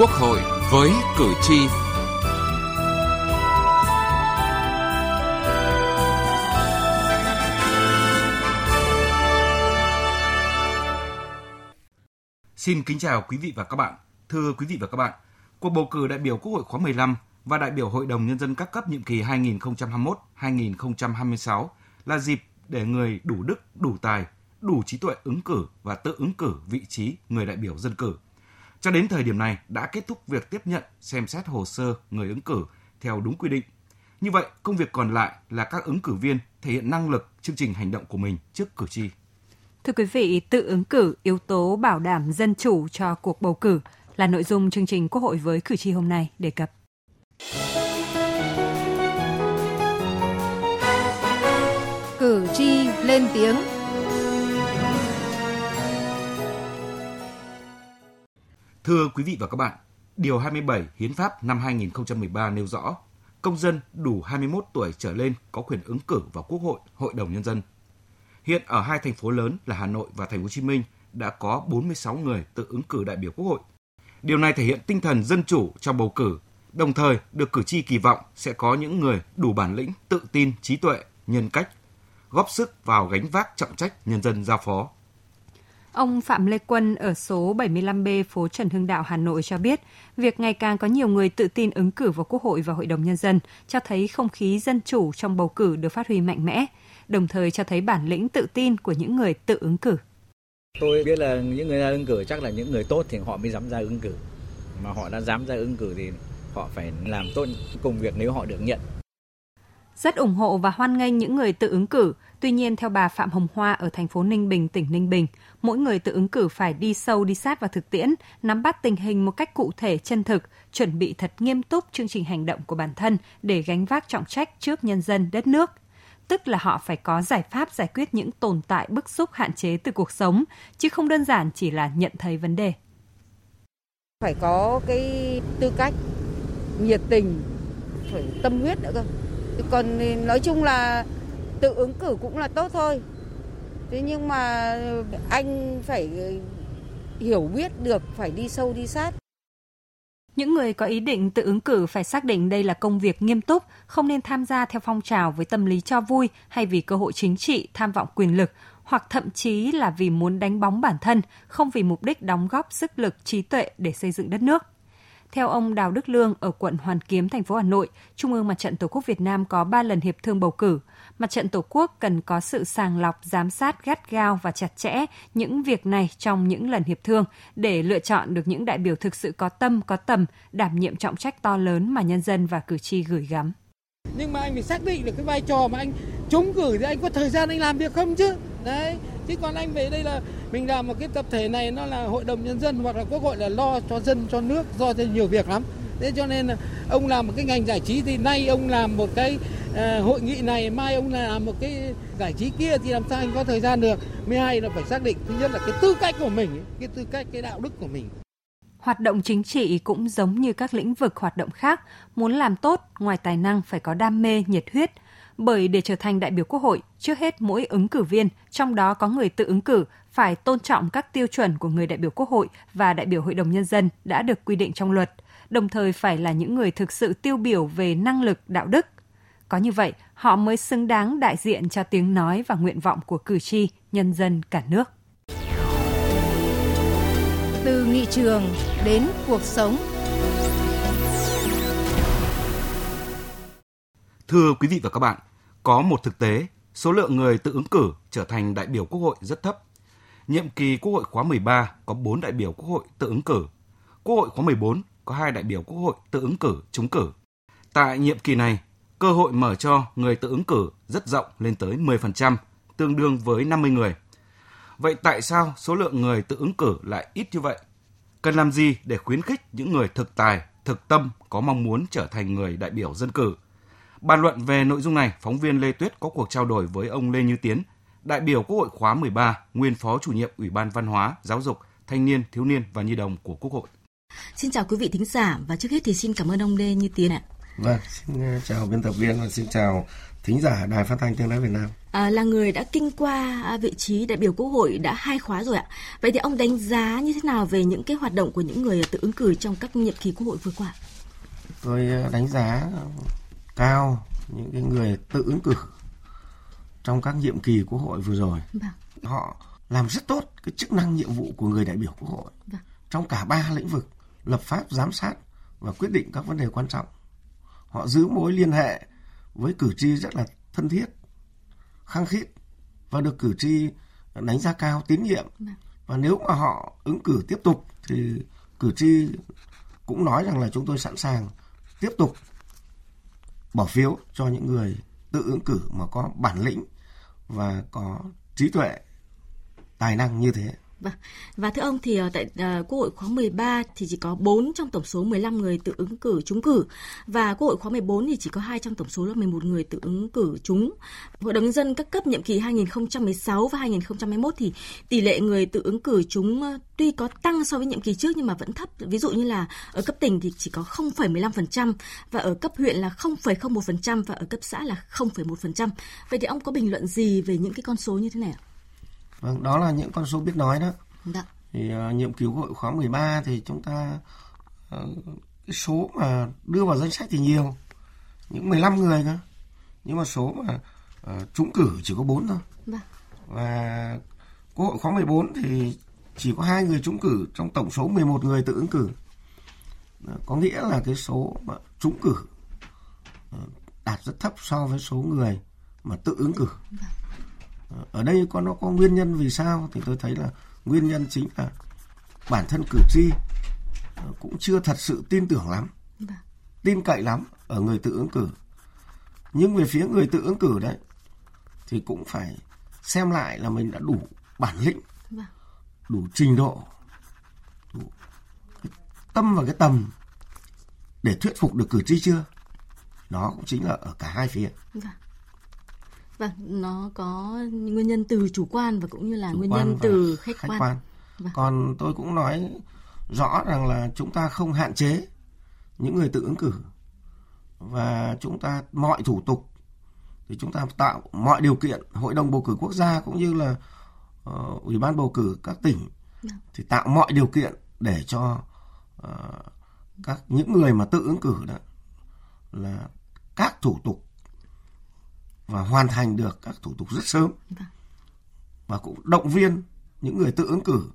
Quốc hội với cử tri. Xin kính chào quý vị và các bạn. Thưa quý vị và các bạn, cuộc bầu cử đại biểu Quốc hội khóa 15 và đại biểu Hội đồng Nhân dân các cấp nhiệm kỳ 2021-2026 là dịp để người đủ đức, đủ tài, đủ trí tuệ ứng cử và tự ứng cử vị trí người đại biểu dân cử. Cho đến thời điểm này đã kết thúc việc tiếp nhận, xem xét hồ sơ người ứng cử theo đúng quy định. Như vậy, công việc còn lại là các ứng cử viên thể hiện năng lực, chương trình hành động của mình trước cử tri. Thưa quý vị, tự ứng cử yếu tố bảo đảm dân chủ cho cuộc bầu cử là nội dung chương trình Quốc hội với cử tri hôm nay đề cập. Cử tri lên tiếng. Thưa quý vị và các bạn, Điều 27 Hiến pháp năm 2013 nêu rõ, công dân đủ 21 tuổi trở lên có quyền ứng cử vào Quốc hội, Hội đồng nhân dân. Hiện ở hai thành phố lớn là Hà Nội và Thành phố Hồ Chí Minh đã có 46 người tự ứng cử đại biểu Quốc hội. Điều này thể hiện tinh thần dân chủ trong bầu cử, đồng thời được cử tri kỳ vọng sẽ có những người đủ bản lĩnh, tự tin, trí tuệ, nhân cách, góp sức vào gánh vác trọng trách nhân dân giao phó. Ông Phạm Lê Quân ở số 75B phố Trần Hưng Đạo, Hà Nội cho biết, việc ngày càng có nhiều người tự tin ứng cử vào Quốc hội và Hội đồng Nhân dân cho thấy không khí dân chủ trong bầu cử được phát huy mạnh mẽ, đồng thời cho thấy bản lĩnh tự tin của những người tự ứng cử. Tôi biết là những người ra ứng cử chắc là những người tốt thì họ mới dám ra ứng cử. Mà họ đã dám ra ứng cử thì họ phải làm tốt công việc nếu họ được nhận. Rất ủng hộ và hoan nghênh những người tự ứng cử, Tuy nhiên, theo bà Phạm Hồng Hoa ở thành phố Ninh Bình, tỉnh Ninh Bình, mỗi người tự ứng cử phải đi sâu đi sát vào thực tiễn, nắm bắt tình hình một cách cụ thể chân thực, chuẩn bị thật nghiêm túc chương trình hành động của bản thân để gánh vác trọng trách trước nhân dân đất nước. Tức là họ phải có giải pháp giải quyết những tồn tại bức xúc hạn chế từ cuộc sống, chứ không đơn giản chỉ là nhận thấy vấn đề. Phải có cái tư cách, nhiệt tình, phải tâm huyết nữa cơ. Còn nói chung là tự ứng cử cũng là tốt thôi thế nhưng mà anh phải hiểu biết được phải đi sâu đi sát những người có ý định tự ứng cử phải xác định đây là công việc nghiêm túc, không nên tham gia theo phong trào với tâm lý cho vui hay vì cơ hội chính trị, tham vọng quyền lực, hoặc thậm chí là vì muốn đánh bóng bản thân, không vì mục đích đóng góp sức lực, trí tuệ để xây dựng đất nước. Theo ông Đào Đức Lương ở quận Hoàn Kiếm, thành phố Hà Nội, Trung ương Mặt trận Tổ quốc Việt Nam có 3 lần hiệp thương bầu cử. Mặt trận Tổ quốc cần có sự sàng lọc, giám sát gắt gao và chặt chẽ những việc này trong những lần hiệp thương để lựa chọn được những đại biểu thực sự có tâm, có tầm, đảm nhiệm trọng trách to lớn mà nhân dân và cử tri gửi gắm. Nhưng mà anh phải xác định được cái vai trò mà anh chống cử thì anh có thời gian anh làm việc không chứ? Đấy, chứ còn anh về đây là mình làm một cái tập thể này nó là hội đồng nhân dân hoặc là quốc hội là lo cho dân cho nước do cho nhiều việc lắm. Thế cho nên là ông làm một cái ngành giải trí thì nay ông làm một cái uh, hội nghị này mai ông làm một cái giải trí kia thì làm sao anh có thời gian được? Mới hay là phải xác định thứ nhất là cái tư cách của mình cái tư cách cái đạo đức của mình. Hoạt động chính trị cũng giống như các lĩnh vực hoạt động khác, muốn làm tốt, ngoài tài năng phải có đam mê, nhiệt huyết, bởi để trở thành đại biểu Quốc hội, trước hết mỗi ứng cử viên, trong đó có người tự ứng cử, phải tôn trọng các tiêu chuẩn của người đại biểu Quốc hội và đại biểu Hội đồng Nhân dân đã được quy định trong luật, đồng thời phải là những người thực sự tiêu biểu về năng lực, đạo đức. Có như vậy, họ mới xứng đáng đại diện cho tiếng nói và nguyện vọng của cử tri, nhân dân cả nước. Từ nghị trường đến cuộc sống Thưa quý vị và các bạn, có một thực tế, số lượng người tự ứng cử trở thành đại biểu Quốc hội rất thấp. Nhiệm kỳ Quốc hội khóa 13 có 4 đại biểu Quốc hội tự ứng cử. Quốc hội khóa 14 có 2 đại biểu Quốc hội tự ứng cử trúng cử. Tại nhiệm kỳ này, cơ hội mở cho người tự ứng cử rất rộng lên tới 10%, tương đương với 50 người. Vậy tại sao số lượng người tự ứng cử lại ít như vậy? Cần làm gì để khuyến khích những người thực tài, thực tâm có mong muốn trở thành người đại biểu dân cử – Bàn luận về nội dung này, phóng viên Lê Tuyết có cuộc trao đổi với ông Lê Như Tiến, đại biểu Quốc hội khóa 13, nguyên phó chủ nhiệm Ủy ban Văn hóa, Giáo dục, Thanh niên, Thiếu niên và Nhi đồng của Quốc hội. Xin chào quý vị thính giả và trước hết thì xin cảm ơn ông Lê Như Tiến ạ. Vâng, xin ờ, chào biên tập viên và xin chào thính giả Đài Phát thanh Tiếng nói Việt Nam. À, là người đã kinh qua vị trí đại biểu Quốc hội đã hai khóa rồi ạ. Vậy thì ông đánh giá như thế nào về những cái hoạt động của những người tự ứng cử trong các nhiệm kỳ Quốc hội vừa qua? Tôi à, đánh giá cao những cái người tự ứng cử trong các nhiệm kỳ Quốc hội vừa rồi. Vâng. Họ làm rất tốt cái chức năng nhiệm vụ của người đại biểu Quốc hội vâng. trong cả ba lĩnh vực lập pháp, giám sát và quyết định các vấn đề quan trọng. Họ giữ mối liên hệ với cử tri rất là thân thiết, khăng khít và được cử tri đánh giá cao tín nhiệm. Vâng. Và nếu mà họ ứng cử tiếp tục thì cử tri cũng nói rằng là chúng tôi sẵn sàng tiếp tục bỏ phiếu cho những người tự ứng cử mà có bản lĩnh và có trí tuệ, tài năng như thế. Vâng. Và thưa ông thì ờ, tại uh, Quốc hội khóa 13 thì chỉ có 4 trong tổng số 15 người tự ứng cử trúng cử và Quốc hội khóa 14 thì chỉ có 2 trong tổng số là 11 người tự ứng cử trúng. Hội đồng nhân dân các cấp nhiệm kỳ 2016 và 2021 thì tỷ lệ người tự ứng cử trúng uh, tuy có tăng so với nhiệm kỳ trước nhưng mà vẫn thấp. Ví dụ như là ở cấp tỉnh thì chỉ có 0,15% và ở cấp huyện là 0,01% và ở cấp xã là 0,1%. Vậy thì ông có bình luận gì về những cái con số như thế này ạ? Vâng, đó là những con số biết nói đó. Dạ. Thì uh, nhiệm kỳ hội khóa 13 thì chúng ta uh, cái số mà đưa vào danh sách thì nhiều, những 15 người cơ. Nhưng mà số mà uh, trúng cử chỉ có 4 thôi. Dạ. Và Quốc hội khóa 14 thì chỉ có hai người trúng cử trong tổng số 11 người tự ứng cử. Có nghĩa là cái số mà trúng cử đạt rất thấp so với số người mà tự ứng cử. Dạ ở đây có nó có nguyên nhân vì sao? Thì tôi thấy là nguyên nhân chính là bản thân cử tri ờ, cũng chưa thật sự tin tưởng lắm. Vâng. tin cậy lắm ở người tự ứng cử. Nhưng về phía người tự ứng cử đấy thì cũng phải xem lại là mình đã đủ bản lĩnh vâng. đủ trình độ đủ cái tâm và cái tầm để thuyết phục được cử tri chưa? Đó cũng chính là ở cả hai phía vâng. Nó có nguyên nhân từ chủ quan và cũng như là chủ nguyên nhân từ khách, khách quan. quan. Vâng. Còn tôi cũng nói rõ rằng là chúng ta không hạn chế những người tự ứng cử và chúng ta mọi thủ tục thì chúng ta tạo mọi điều kiện hội đồng bầu cử quốc gia cũng như là uh, ủy ban bầu cử các tỉnh vâng. thì tạo mọi điều kiện để cho uh, các những người mà tự ứng cử đó là các thủ tục và hoàn thành được các thủ tục rất sớm vâng. và cũng động viên những người tự ứng cử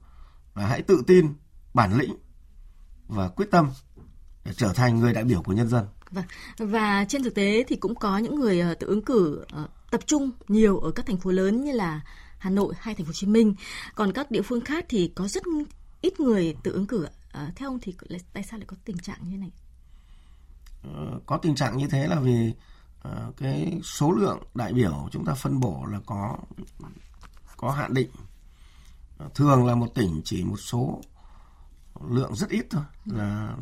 là hãy tự tin bản lĩnh và quyết tâm để trở thành người đại biểu của nhân dân. Vâng. Và trên thực tế thì cũng có những người ờ, tự ứng cử ờ, tập trung nhiều ở các thành phố lớn như là Hà Nội hay thành phố Hồ Chí Minh. Còn các địa phương khác thì có rất ít người tự ứng cử. À, theo ông thì tại sao lại có tình trạng như này? có tình trạng như thế là vì Ờ, cái số lượng đại biểu chúng ta phân bổ là có có hạn định. Thường là một tỉnh chỉ một số lượng rất ít thôi là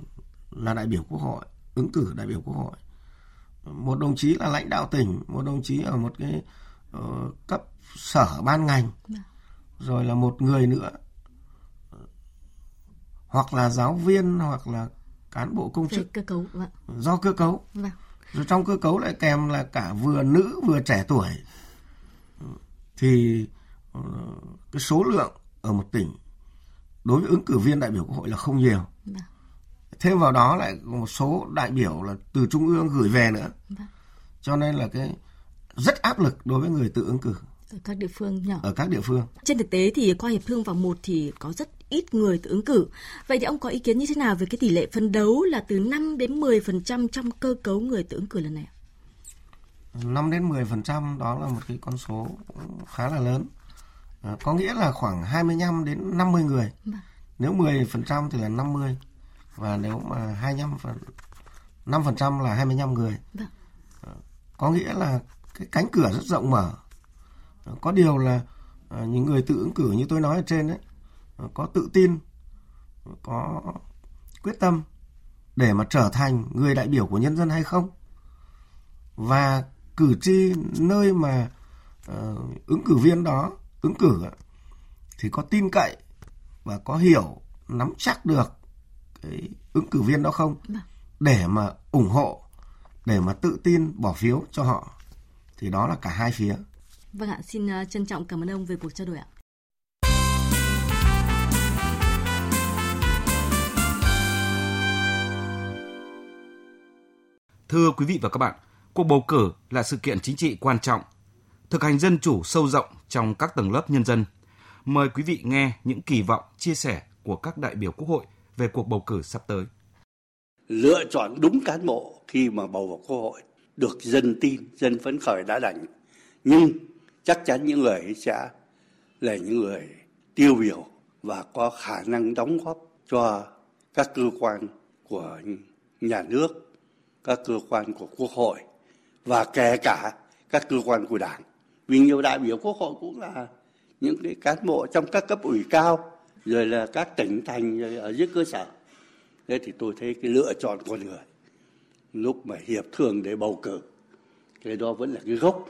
là đại biểu quốc hội ứng cử đại biểu quốc hội. Một đồng chí là lãnh đạo tỉnh một đồng chí ở một cái uh, cấp sở ban ngành rồi là một người nữa. Hoặc là giáo viên hoặc là cán bộ công chức. cơ cấu vâng. do cơ cấu. Vâng rồi trong cơ cấu lại kèm là cả vừa nữ vừa trẻ tuổi. Thì ờ, cái số lượng ở một tỉnh đối với ứng cử viên đại biểu quốc hội là không nhiều. Vâng. thêm vào đó lại một số đại biểu là từ trung ương gửi về nữa. Vâng. cho nên là cái rất áp lực đối với người tự ứng cử ở các địa phương nhỏ. ở các địa phương. Trên thực tế thì qua hiệp thương vòng một thì có rất ít người tự ứng cử. Vậy thì ông có ý kiến như thế nào về cái tỷ lệ phân đấu là từ 5 đến 10% trong cơ cấu người tự ứng cử lần này? 5 đến 10% đó là một cái con số khá là lớn. À, có nghĩa là khoảng 25 đến 50 người. Vâng. Nếu 10% thì là 50 và nếu mà 25 phần 5% là 25 người. Vâng. À, có nghĩa là cái cánh cửa rất rộng mở. À, có điều là à, những người tự ứng cử như tôi nói ở trên đấy có tự tin có quyết tâm để mà trở thành người đại biểu của nhân dân hay không và cử tri nơi mà uh, ứng cử viên đó ứng cử thì có tin cậy và có hiểu nắm chắc được cái ứng cử viên đó không vâng. để mà ủng hộ để mà tự tin bỏ phiếu cho họ thì đó là cả hai phía. Vâng ạ, xin ờ, trân trọng cảm ơn ông về cuộc trao đổi ạ. Thưa quý vị và các bạn, cuộc bầu cử là sự kiện chính trị quan trọng, thực hành dân chủ sâu rộng trong các tầng lớp nhân dân. Mời quý vị nghe những kỳ vọng, chia sẻ của các đại biểu Quốc hội về cuộc bầu cử sắp tới. Lựa chọn đúng cán bộ khi mà bầu vào Quốc hội được dân tin, dân phấn khởi đã đành. Nhưng chắc chắn những người ấy sẽ là những người tiêu biểu và có khả năng đóng góp cho các cơ quan của nhà nước các cơ quan của quốc hội và kể cả các cơ quan của đảng. Vì nhiều đại biểu quốc hội cũng là những cái cán bộ trong các cấp ủy cao, rồi là các tỉnh thành, rồi ở dưới cơ sở. Thế thì tôi thấy cái lựa chọn con người, lúc mà hiệp thương để bầu cử, cái đó vẫn là cái gốc.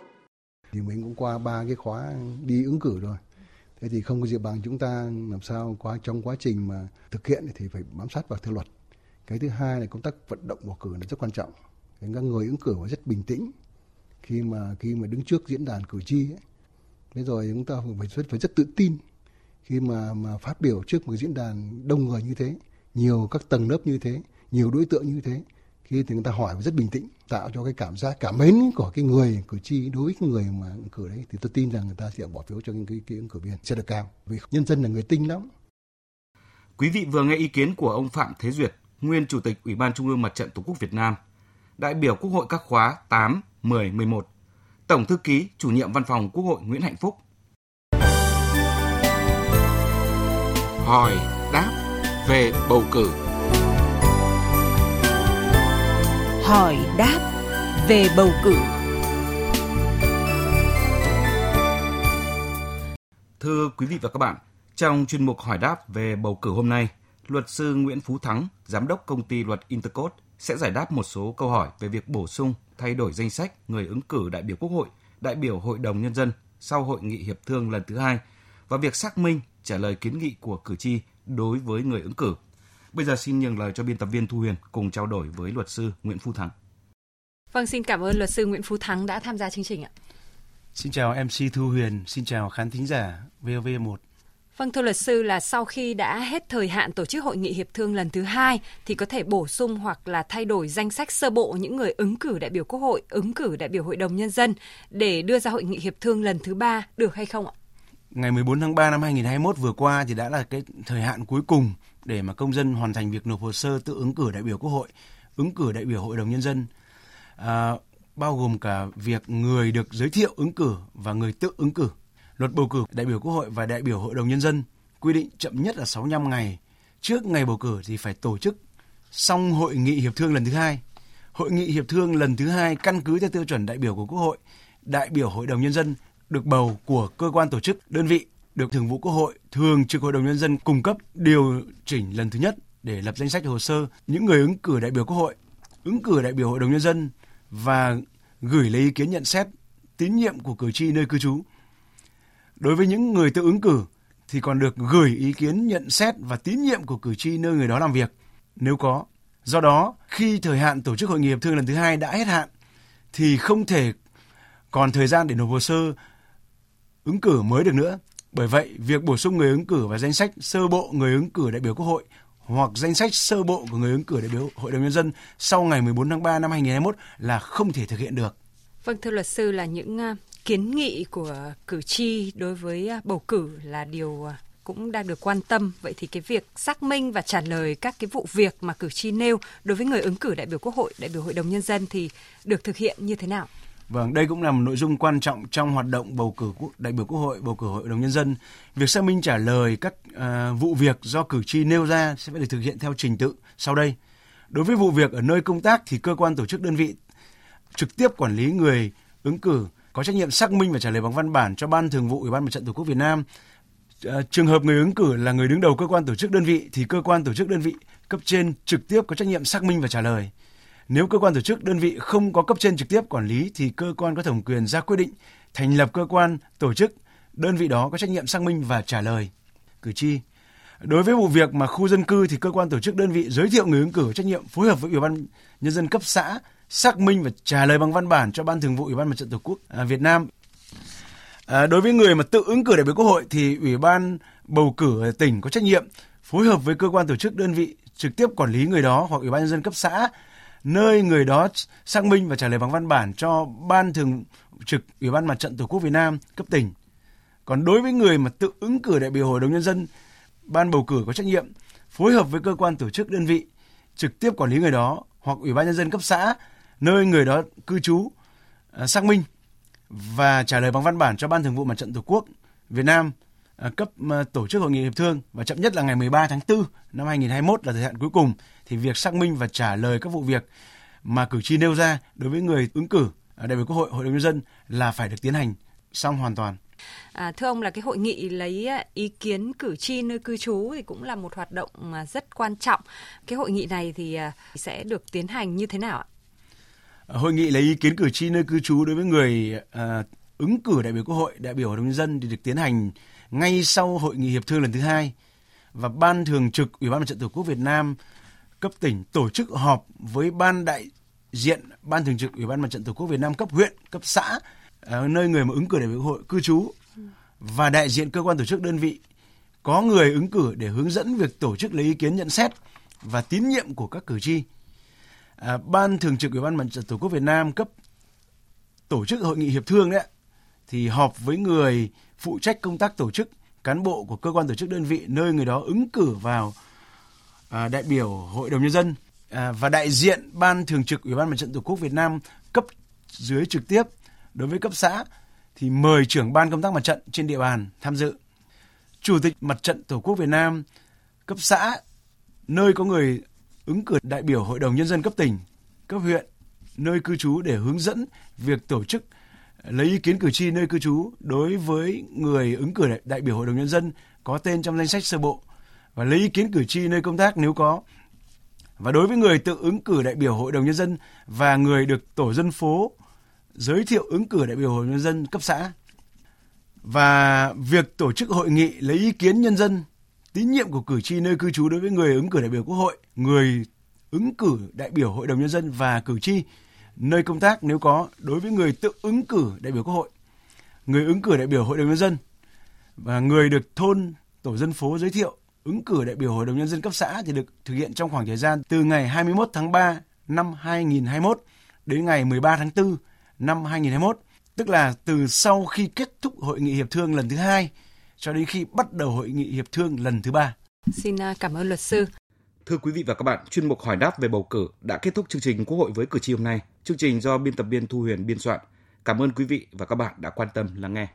Thì mình cũng qua ba cái khóa đi ứng cử rồi. Thế thì không có gì bằng chúng ta làm sao qua trong quá trình mà thực hiện thì phải bám sát vào theo luật cái thứ hai là công tác vận động bầu cử là rất quan trọng. Các người ứng cử phải rất bình tĩnh. Khi mà khi mà đứng trước diễn đàn cử tri ấy. thế rồi chúng ta phải rất phải rất tự tin. Khi mà mà phát biểu trước một diễn đàn đông người như thế nhiều các tầng lớp như thế nhiều đối tượng như thế khi thì người ta hỏi rất bình tĩnh tạo cho cái cảm giác cảm mến của cái người cử tri đối với cái người mà ứng cử đấy thì tôi tin rằng người ta sẽ bỏ phiếu cho những cái, cái ứng cử viên sẽ được cao. Vì nhân dân là người tinh lắm. Quý vị vừa nghe ý kiến của ông Phạm Thế Duyệt, nguyên Chủ tịch Ủy ban Trung ương Mặt trận Tổ quốc Việt Nam, đại biểu Quốc hội các khóa 8, 10, 11, Tổng thư ký chủ nhiệm Văn phòng Quốc hội Nguyễn Hạnh Phúc. Hỏi đáp về bầu cử. Hỏi đáp về bầu cử. Thưa quý vị và các bạn, trong chuyên mục hỏi đáp về bầu cử hôm nay, luật sư Nguyễn Phú Thắng, giám đốc công ty luật Intercode sẽ giải đáp một số câu hỏi về việc bổ sung, thay đổi danh sách người ứng cử đại biểu Quốc hội, đại biểu Hội đồng Nhân dân sau hội nghị hiệp thương lần thứ hai và việc xác minh trả lời kiến nghị của cử tri đối với người ứng cử. Bây giờ xin nhường lời cho biên tập viên Thu Huyền cùng trao đổi với luật sư Nguyễn Phú Thắng. Vâng, xin cảm ơn luật sư Nguyễn Phú Thắng đã tham gia chương trình ạ. Xin chào MC Thu Huyền, xin chào khán thính giả VOV1. Vâng thưa luật sư là sau khi đã hết thời hạn tổ chức hội nghị hiệp thương lần thứ hai thì có thể bổ sung hoặc là thay đổi danh sách sơ bộ những người ứng cử đại biểu Quốc hội, ứng cử đại biểu Hội đồng Nhân dân để đưa ra hội nghị hiệp thương lần thứ ba được hay không ạ? Ngày 14 tháng 3 năm 2021 vừa qua thì đã là cái thời hạn cuối cùng để mà công dân hoàn thành việc nộp hồ sơ tự ứng cử đại biểu Quốc hội, ứng cử đại biểu Hội đồng Nhân dân. À, bao gồm cả việc người được giới thiệu ứng cử và người tự ứng cử Luật bầu cử đại biểu Quốc hội và đại biểu Hội đồng Nhân dân quy định chậm nhất là 65 ngày trước ngày bầu cử thì phải tổ chức xong hội nghị hiệp thương lần thứ hai. Hội nghị hiệp thương lần thứ hai căn cứ theo tiêu chuẩn đại biểu của Quốc hội, đại biểu Hội đồng Nhân dân được bầu của cơ quan tổ chức, đơn vị được Thường vụ Quốc hội, Thường trực Hội đồng Nhân dân cung cấp điều chỉnh lần thứ nhất để lập danh sách hồ sơ những người ứng cử đại biểu Quốc hội, ứng cử đại biểu Hội đồng Nhân dân và gửi lấy ý kiến nhận xét tín nhiệm của cử tri nơi cư trú Đối với những người tự ứng cử thì còn được gửi ý kiến nhận xét và tín nhiệm của cử tri nơi người đó làm việc nếu có. Do đó, khi thời hạn tổ chức hội nghị hiệp thương lần thứ hai đã hết hạn thì không thể còn thời gian để nộp hồ sơ ứng cử mới được nữa. Bởi vậy, việc bổ sung người ứng cử vào danh sách sơ bộ người ứng cử đại biểu Quốc hội hoặc danh sách sơ bộ của người ứng cử đại biểu Hội đồng Nhân dân sau ngày 14 tháng 3 năm 2021 là không thể thực hiện được. Vâng, thưa luật sư là những à, kiến nghị của cử tri đối với à, bầu cử là điều à, cũng đang được quan tâm. Vậy thì cái việc xác minh và trả lời các cái vụ việc mà cử tri nêu đối với người ứng cử đại biểu Quốc hội, đại biểu Hội đồng Nhân dân thì được thực hiện như thế nào? Vâng, đây cũng là một nội dung quan trọng trong hoạt động bầu cử đại biểu Quốc hội, bầu cử Hội đồng Nhân dân. Việc xác minh trả lời các uh, vụ việc do cử tri nêu ra sẽ phải được thực hiện theo trình tự sau đây. Đối với vụ việc ở nơi công tác thì cơ quan tổ chức đơn vị trực tiếp quản lý người ứng cử có trách nhiệm xác minh và trả lời bằng văn bản cho Ban Thường vụ Ủy ban Mặt trận Tổ quốc Việt Nam. Ờ, trường hợp người ứng cử là người đứng đầu cơ quan tổ chức đơn vị thì cơ quan tổ chức đơn vị cấp trên trực tiếp có trách nhiệm xác minh và trả lời. Nếu cơ quan tổ chức đơn vị không có cấp trên trực tiếp quản lý thì cơ quan có thẩm quyền ra quyết định thành lập cơ quan tổ chức đơn vị đó có trách nhiệm xác minh và trả lời cử tri. Đối với vụ việc mà khu dân cư thì cơ quan tổ chức đơn vị giới thiệu người ứng cử trách nhiệm phối hợp với ủy ban nhân dân cấp xã xác minh và trả lời bằng văn bản cho Ban Thường vụ Ủy ban Mặt trận Tổ quốc à, Việt Nam. À, đối với người mà tự ứng cử đại biểu Quốc hội thì Ủy ban bầu cử ở tỉnh có trách nhiệm phối hợp với cơ quan tổ chức đơn vị trực tiếp quản lý người đó hoặc Ủy ban nhân dân cấp xã nơi người đó xác minh và trả lời bằng văn bản cho Ban Thường trực Ủy ban Mặt trận Tổ quốc Việt Nam cấp tỉnh. Còn đối với người mà tự ứng cử đại biểu Hội đồng nhân dân, ban bầu cử có trách nhiệm phối hợp với cơ quan tổ chức đơn vị trực tiếp quản lý người đó hoặc Ủy ban nhân dân cấp xã nơi người đó cư trú à, xác minh và trả lời bằng văn bản cho Ban Thường vụ Mặt trận Tổ quốc Việt Nam à, cấp à, tổ chức hội nghị hiệp thương và chậm nhất là ngày 13 tháng 4 năm 2021 là thời hạn cuối cùng thì việc xác minh và trả lời các vụ việc mà cử tri nêu ra đối với người ứng cử đại biểu Quốc hội, Hội đồng nhân dân là phải được tiến hành xong hoàn toàn. À, thưa ông là cái hội nghị lấy ý kiến cử tri nơi cư trú thì cũng là một hoạt động mà rất quan trọng. Cái hội nghị này thì sẽ được tiến hành như thế nào ạ? Hội nghị lấy ý kiến cử tri nơi cư trú đối với người à, ứng cử đại biểu Quốc hội, đại biểu Hội đồng nhân dân thì được tiến hành ngay sau hội nghị hiệp thương lần thứ hai và ban thường trực Ủy ban Mặt trận Tổ quốc Việt Nam cấp tỉnh tổ chức họp với ban đại diện ban thường trực Ủy ban Mặt trận Tổ quốc Việt Nam cấp huyện, cấp xã ở nơi người mà ứng cử đại biểu Quốc hội cư trú và đại diện cơ quan tổ chức đơn vị có người ứng cử để hướng dẫn việc tổ chức lấy ý kiến nhận xét và tín nhiệm của các cử tri. À, ban thường trực Ủy ban Mặt trận Tổ quốc Việt Nam cấp tổ chức hội nghị hiệp thương đấy thì họp với người phụ trách công tác tổ chức cán bộ của cơ quan tổ chức đơn vị nơi người đó ứng cử vào à, đại biểu hội đồng nhân dân. À, và đại diện ban thường trực ủy ban mặt trận tổ quốc Việt Nam cấp dưới trực tiếp đối với cấp xã thì mời trưởng ban công tác mặt trận trên địa bàn tham dự. Chủ tịch mặt trận tổ quốc Việt Nam cấp xã nơi có người ứng cử đại biểu hội đồng nhân dân cấp tỉnh, cấp huyện, nơi cư trú để hướng dẫn việc tổ chức, lấy ý kiến cử tri nơi cư trú đối với người ứng cử đại biểu hội đồng nhân dân có tên trong danh sách sơ bộ và lấy ý kiến cử tri nơi công tác nếu có. Và đối với người tự ứng cử đại biểu hội đồng nhân dân và người được tổ dân phố giới thiệu ứng cử đại biểu hội đồng nhân dân cấp xã. Và việc tổ chức hội nghị lấy ý kiến nhân dân tín nhiệm của cử tri nơi cư trú đối với người ứng cử đại biểu quốc hội, người ứng cử đại biểu hội đồng nhân dân và cử tri nơi công tác nếu có đối với người tự ứng cử đại biểu quốc hội, người ứng cử đại biểu hội đồng nhân dân và người được thôn tổ dân phố giới thiệu ứng cử đại biểu hội đồng nhân dân cấp xã thì được thực hiện trong khoảng thời gian từ ngày 21 tháng 3 năm 2021 đến ngày 13 tháng 4 năm 2021, tức là từ sau khi kết thúc hội nghị hiệp thương lần thứ hai cho đến khi bắt đầu hội nghị hiệp thương lần thứ ba. Xin à, cảm ơn luật sư. Thưa quý vị và các bạn, chuyên mục hỏi đáp về bầu cử đã kết thúc chương trình Quốc hội với cử tri hôm nay. Chương trình do biên tập viên Thu Huyền biên soạn. Cảm ơn quý vị và các bạn đã quan tâm lắng nghe.